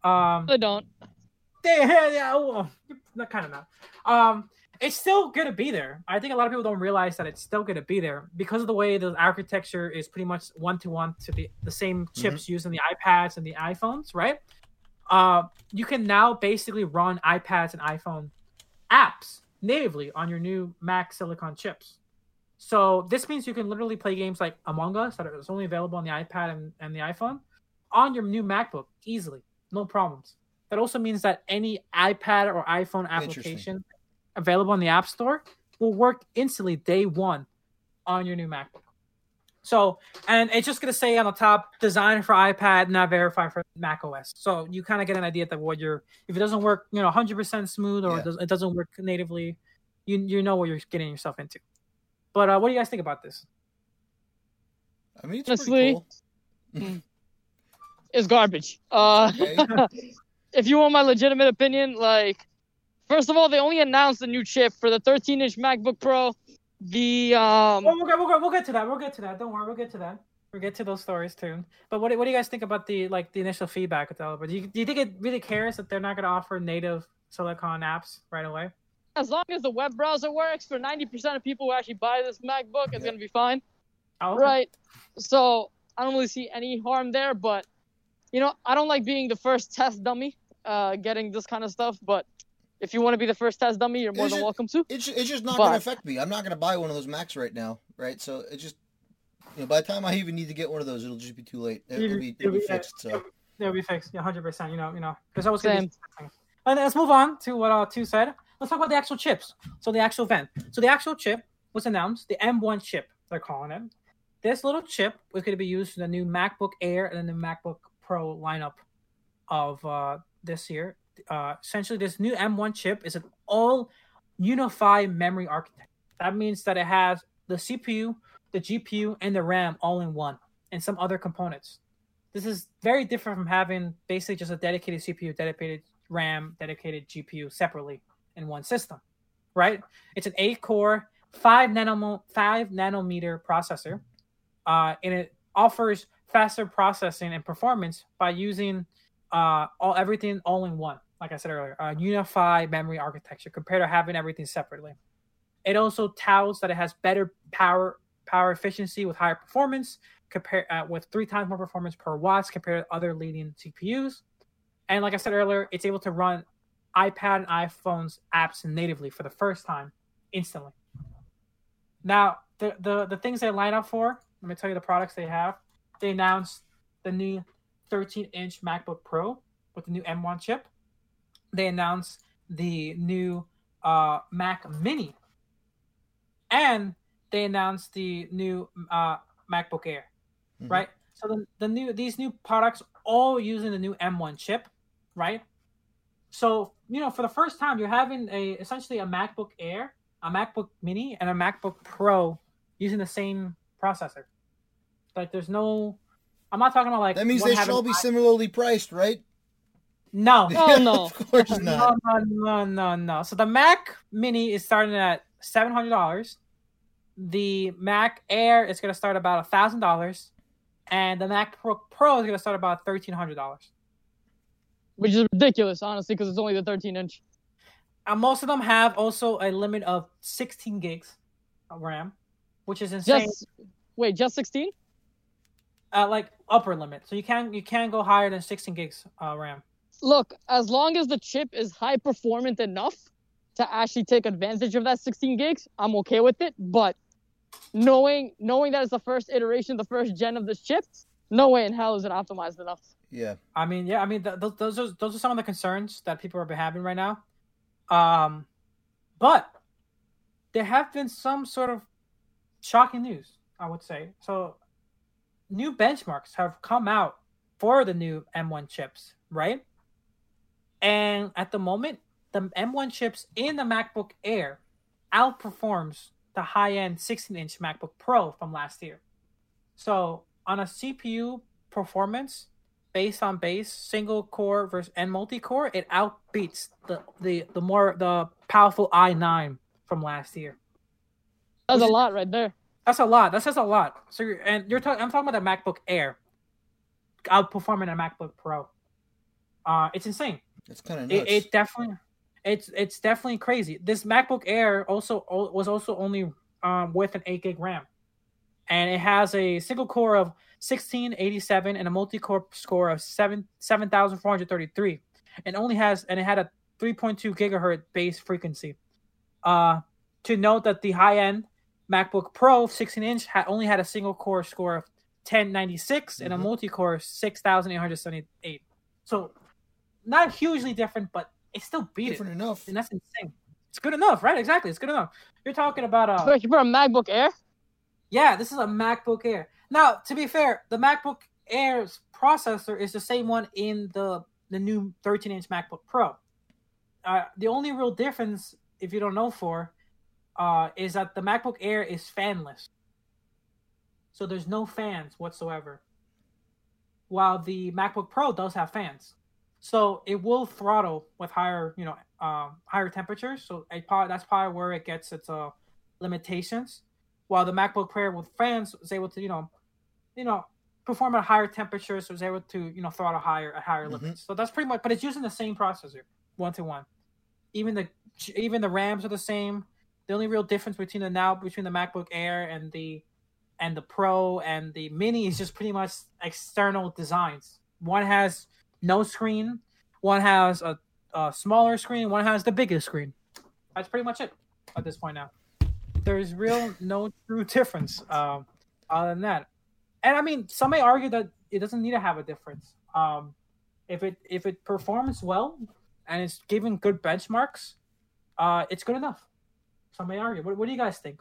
Um, I don't. yeah, yeah, well, not kind of not. Um, it's still gonna be there. I think a lot of people don't realize that it's still gonna be there because of the way the architecture is pretty much one to one to the the same chips used in the iPads and the iPhones, right? Uh, you can now basically run iPads and iPhone apps natively on your new Mac Silicon chips. So this means you can literally play games like Among Us that is only available on the iPad and, and the iPhone on your new MacBook easily, no problems. That also means that any iPad or iPhone application available on the App Store will work instantly day one on your new MacBook. So, and it's just gonna say on the top, designed for iPad, not verified for Mac OS. So you kind of get an idea that what you're. If it doesn't work, you know, 100% smooth, or Yeah. it, does, it doesn't work natively, you you know what you're getting yourself into. But uh, what do you guys think about this? I mean, it's Honestly, pretty cool. It's garbage. Uh, Okay. if you want my legitimate opinion, like, first of all, they only announced a new chip for the 13-inch MacBook Pro. The um, Well, we'll, get, we'll, get, we'll get to that. We'll get to that. Don't worry. We'll get to that. We'll get to those stories too. But what, do- what do you guys think about the like the initial feedback with developers? Do you, do you think it really cares that they're not going to offer native Silicon apps right away? as long as the web browser works for 90% of people who actually buy this MacBook, it's gonna be fine. Oh, okay. Right. So I don't really see any harm there, but you know, I don't like being the first test dummy, uh, getting this kind of stuff. But if you want to be the first test dummy, you're more Is than it- welcome to. It's it's just not But- going to affect me. I'm not going to buy one of those Macs right now, right? So it just you know by the time I even need to get one of those, it'll just be too late. It'll be it'll be fixed. So it'll be fixed. Yeah, hundred percent. You know, you know. There's always gonna be Same. And let's move on to what uh two said. Let's talk about the actual chips. So the actual event. So the actual chip was announced, the M1 chip, they're calling it. this little chip was going to be used in the new MacBook Air and the new MacBook Pro lineup of uh, this year. Uh, essentially, this new M1 chip is an all unified memory architecture. That means that it has the CPU, the GPU, and the RAM all in one, and some other components. This is very different from having basically just a dedicated CPU, dedicated RAM, dedicated GPU separately in one system, right? It's an eight-core, five nanometer, five nanometer processor, uh, and it offers faster processing and performance by using uh, all everything all in one. Like I said earlier, a unified memory architecture compared to having everything separately. It also touts that it has better power power efficiency with higher performance, compare uh, with three times more performance per watts compared to other leading CPUs. And like I said earlier, it's able to run iPad and iPhone's apps natively for the first time instantly. Now, the, the, the things they line up for, let me tell you the products they have. They announced the new 13 inch MacBook Pro with the new M1 chip. They announced the new uh, Mac Mini. And they announced the new uh, MacBook Air, Mhm. right? So the, the new these new products all using the new M1 chip, right? So you know, for the first time, you're having a essentially a MacBook Air, a MacBook Mini, and a MacBook Pro using the same processor. Like, there's no. I'm not talking about like. That means they should all be similarly priced, right? No, Oh, no. of course no, not. no, no, no, no. So the Mac Mini is starting at seven hundred dollars. The Mac Air is going to start about thousand dollars, and the Mac Pro, Pro is going to start about thirteen hundred dollars. which is ridiculous, honestly, because it's only the 13 inch. And most of them have also a limit of sixteen gigs of RAM, which is insane. Just wait, just 16? Uh, like upper limit, so you can you can go higher than sixteen gigs uh, RAM. Look, as long as the chip is high performant enough to actually take advantage of that 16 gigs, I'm okay with it. But knowing knowing that it's the first iteration, the first gen of this chip, no way in hell is it optimized enough. Yeah. I mean, yeah, I mean, th- th- those are those are some of the concerns that people are having right now. Um, but there have been some sort of shocking news, I would say. So, new benchmarks have come out for the new M1 chips, right? And at the moment, the M1 chips in the MacBook Air outperforms the high-end 16-inch MacBook Pro from last year. So, on a CPU performance, based on base single core versus and multi core, it outbeats the the the more the powerful i9 from last year. That's a lot right there. That's a lot. That says a lot. So you're, and you're talking. I'm talking about the MacBook Air outperforming a MacBook Pro. Uh, it's insane. It's kind of nuts. It, it definitely, it's it's definitely crazy. This MacBook Air also was also only um, with an eight gig RAM, and it has a single core of sixteen eighty seven and a multi core score of seven seven thousand four hundred thirty three, and only has and it had a three point two gigahertz base frequency. Uh, to note that the high end MacBook Pro 16 inch had only had a single core score of 1096 and a Mhm. multi core 6878. So not hugely different, but it still beat different it. enough. And that's insane. It's good enough, right? Exactly. It's good enough. You're talking about uh you for a MacBook Air. yeah, this is a MacBook Air. Now, to be fair, the MacBook Air's processor is the same one in the the new 13-inch MacBook Pro. Uh, the only real difference, if you don't know for, uh, is that the MacBook Air is fanless. So there's no fans whatsoever. While the MacBook Pro does have fans. So it will throttle with higher, you know, um, higher temperatures. So it probably, that's probably where it gets its uh, limitations while the MacBook Pro with fans was able to, you know, you know, perform at higher temperatures, was able to, you know, throttle higher at higher Mhm. limits. So that's pretty much, but it's using the same processor, one to one. Even the even the RAMs are the same. The only real difference between the now between the MacBook Air and the and the Pro and the Mini is just pretty much external designs. One has no screen, one has a, a smaller screen, one has the biggest screen. That's pretty much it at this point now there's real no true difference um, other than that. And I mean, some may argue that it doesn't need to have a difference. Um, if it if it performs well and it's giving good benchmarks, uh, it's good enough. Some may argue. What, what do you guys think?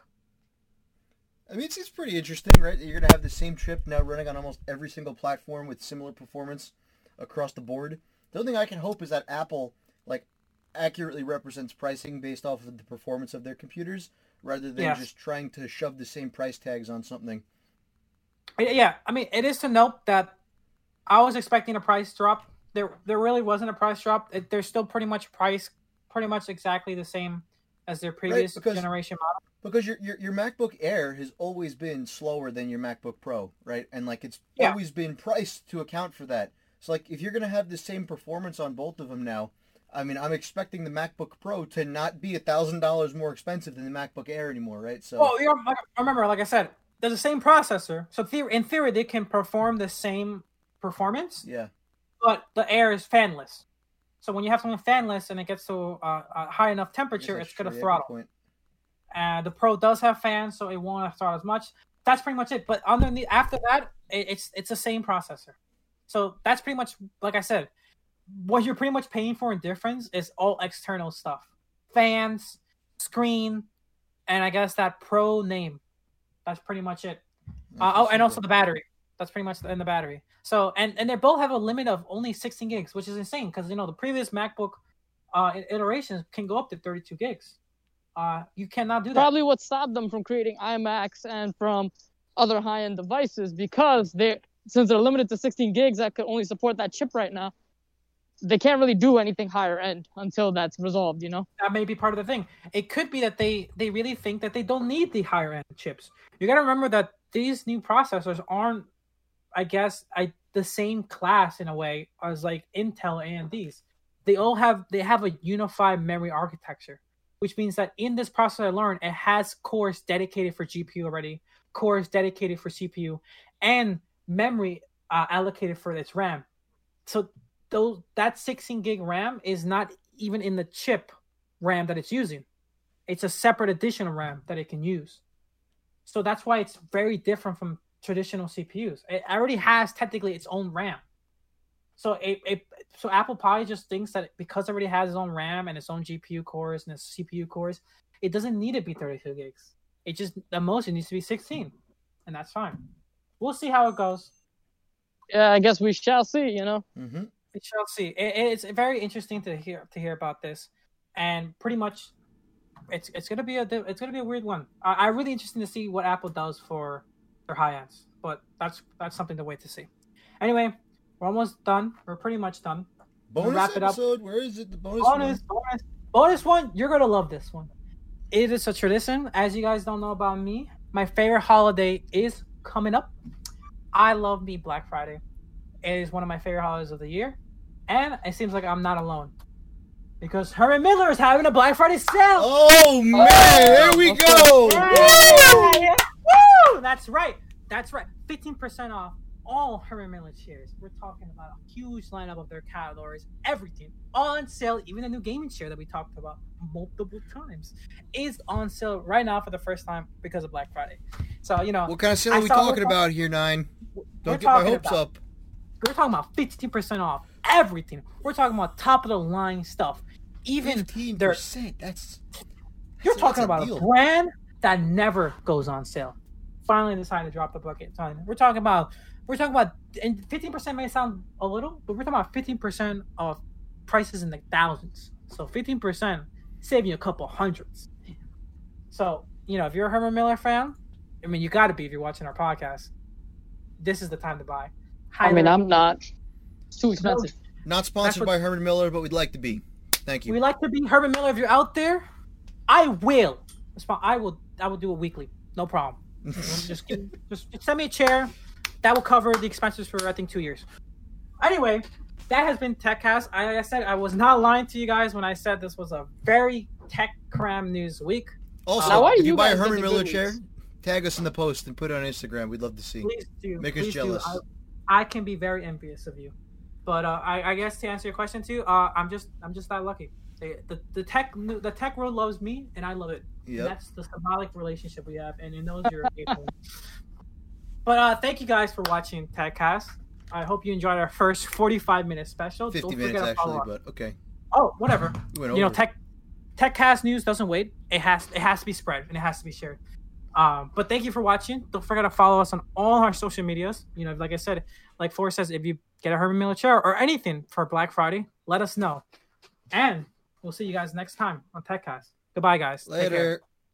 I mean, it's, it's pretty interesting, right? You're gonna have the same chip now running on almost every single platform with similar performance across the board. The only thing I can hope is that Apple like accurately represents pricing based off of the performance of their computers, rather than Yes. just trying to shove the same price tags on something. Yeah, I mean, it is to note that I was expecting a price drop. There, there really wasn't a price drop. It, they're still pretty much price, pretty much exactly the same as their previous because- generation model. Because your, your your MacBook Air has always been slower than your MacBook Pro, right? And like it's Yeah. always been priced to account for that. So like if you're gonna have the same performance on both of them now, I mean I'm expecting the MacBook Pro to not be a thousand dollars more expensive than the MacBook Air anymore, right? So Well, you're, like, remember, like I said, they're the same processor. So in theory, they can perform the same performance, yeah, but the Air is fanless. So when you have something fanless and it gets to uh, a high enough temperature, it's going to true. Yeah, good throttle. Uh, the Pro does have fans, so it won't throttle as much. That's pretty much it. But underneath, after that, it, it's it's the same processor. So that's pretty much like I said. What you're pretty much paying for in difference is all external stuff: fans, screen, and I guess that Pro name. That's pretty much it. Uh, oh, and also the battery. That's pretty much in the battery. So and and they both have a limit of only 16 gigs, which is insane because you know the previous MacBook uh, iterations can go up to 32 gigs. Uh, you cannot do that. Probably what stopped them from creating iMacs and from other high-end devices because they, since they're limited to 16 gigs that could only support that chip right now, they can't really do anything higher end until that's resolved. You know. that may be part of the thing. It could be that they they really think that they don't need the higher end chips. You got to remember that these new processors aren't, I guess, I the same class in a way as like Intel AMD's. They all have they have a unified memory architecture, which means that in this processor I learned it has cores dedicated for GPU already, cores dedicated for CPU, and memory uh, allocated for its RAM. So those that 16 gig RAM is not even in the chip RAM that it's using. It's a separate additional RAM that it can use. So that's why it's very different from traditional CPUs. It already has technically its own RAM. So it, it so Apple probably just thinks that because it already has its own RAM and its own GPU cores and its CPU cores, it doesn't need to be 32 gigs. It just the most it needs to be 16, and that's fine. We'll see how it goes. Yeah, I guess we shall see. You know. Mm-hmm. We shall see. It, it's very interesting to hear to hear about this, and pretty much, it's it's gonna be a it's gonna be a weird one. I, I'm really interested to see what Apple does for their high ends, but that's that's something to wait to see. Anyway, we're almost done. We're pretty much done. Bonus wrap it up. episode. Where is it? The bonus. Bonus, one? bonus, bonus one. You're gonna love this one. It is a tradition. As you guys don't know about me, my favorite holiday is coming up. I love me Black Friday. It is one of my favorite holidays of the year, and it seems like I'm not alone because Herman Miller is having a Black Friday sale. Oh man, oh, there we okay. go. Yeah, yeah. Woo! That's right. That's right. 15% off all Herman Miller chairs. We're talking about a huge lineup of their categories, everything on sale. Even the new gaming chair that we talked about multiple times is on sale right now for the first time because of Black Friday. So you know, What kind of sale I are we talking about here, Nine? Don't get my hopes about- up. we're talking about 15% off everything. We're talking about top of the line stuff. Even Fifteen their percent. That's. You're talking that's about a brand that never goes on sale. Finally decided to drop the bucket. Fine. We're talking about we're talking about and 15% may sound a little, but we're talking about 15% of prices in the thousands. So 15% saving you a couple hundreds. So, you know, if you're a Herman Miller fan, I mean you gotta be if you're watching our podcast. This is the time to buy. I mean, I'm not. It's too expensive. Not sponsored what- by Herman Miller, but we'd like to be. Thank you. We'd like to be Herman Miller. If you're out there, I will. I will. I will do it weekly. No problem. Just, give- just send me a chair. That will cover the expenses for I think two years. Anyway, that has been TechCast. I, like I said I was not lying to you guys when I said this was a very tech cram news week. Also, Now, why if you you buy a guys Herman Miller good chair, weeks? tag us in the post and put it on Instagram. We'd love to see. Please do. Make us please do. jealous. I, I can be very envious of you, but uh, I, I guess to answer your question too, uh, I'm just I'm just that lucky. The, the, the tech the tech world loves me and I love it. Yep. That's the symbolic relationship we have, and in those you're able. But uh, thank you guys for watching TechCast. I hope you enjoyed our first 45 minute special. 50 Don't minutes forget to follow actually, but okay. Oh, whatever. You know, over. tech TechCast news doesn't wait. It has it has to be spread and it has to be shared. Um, but thank you for watching. Don't forget to follow us on all our social medias. You know, like I said, like Forrest says, if you get a Herman Miller chair or anything for Black Friday, let us know. And we'll see you guys next time on TechCast. Goodbye, guys. Later.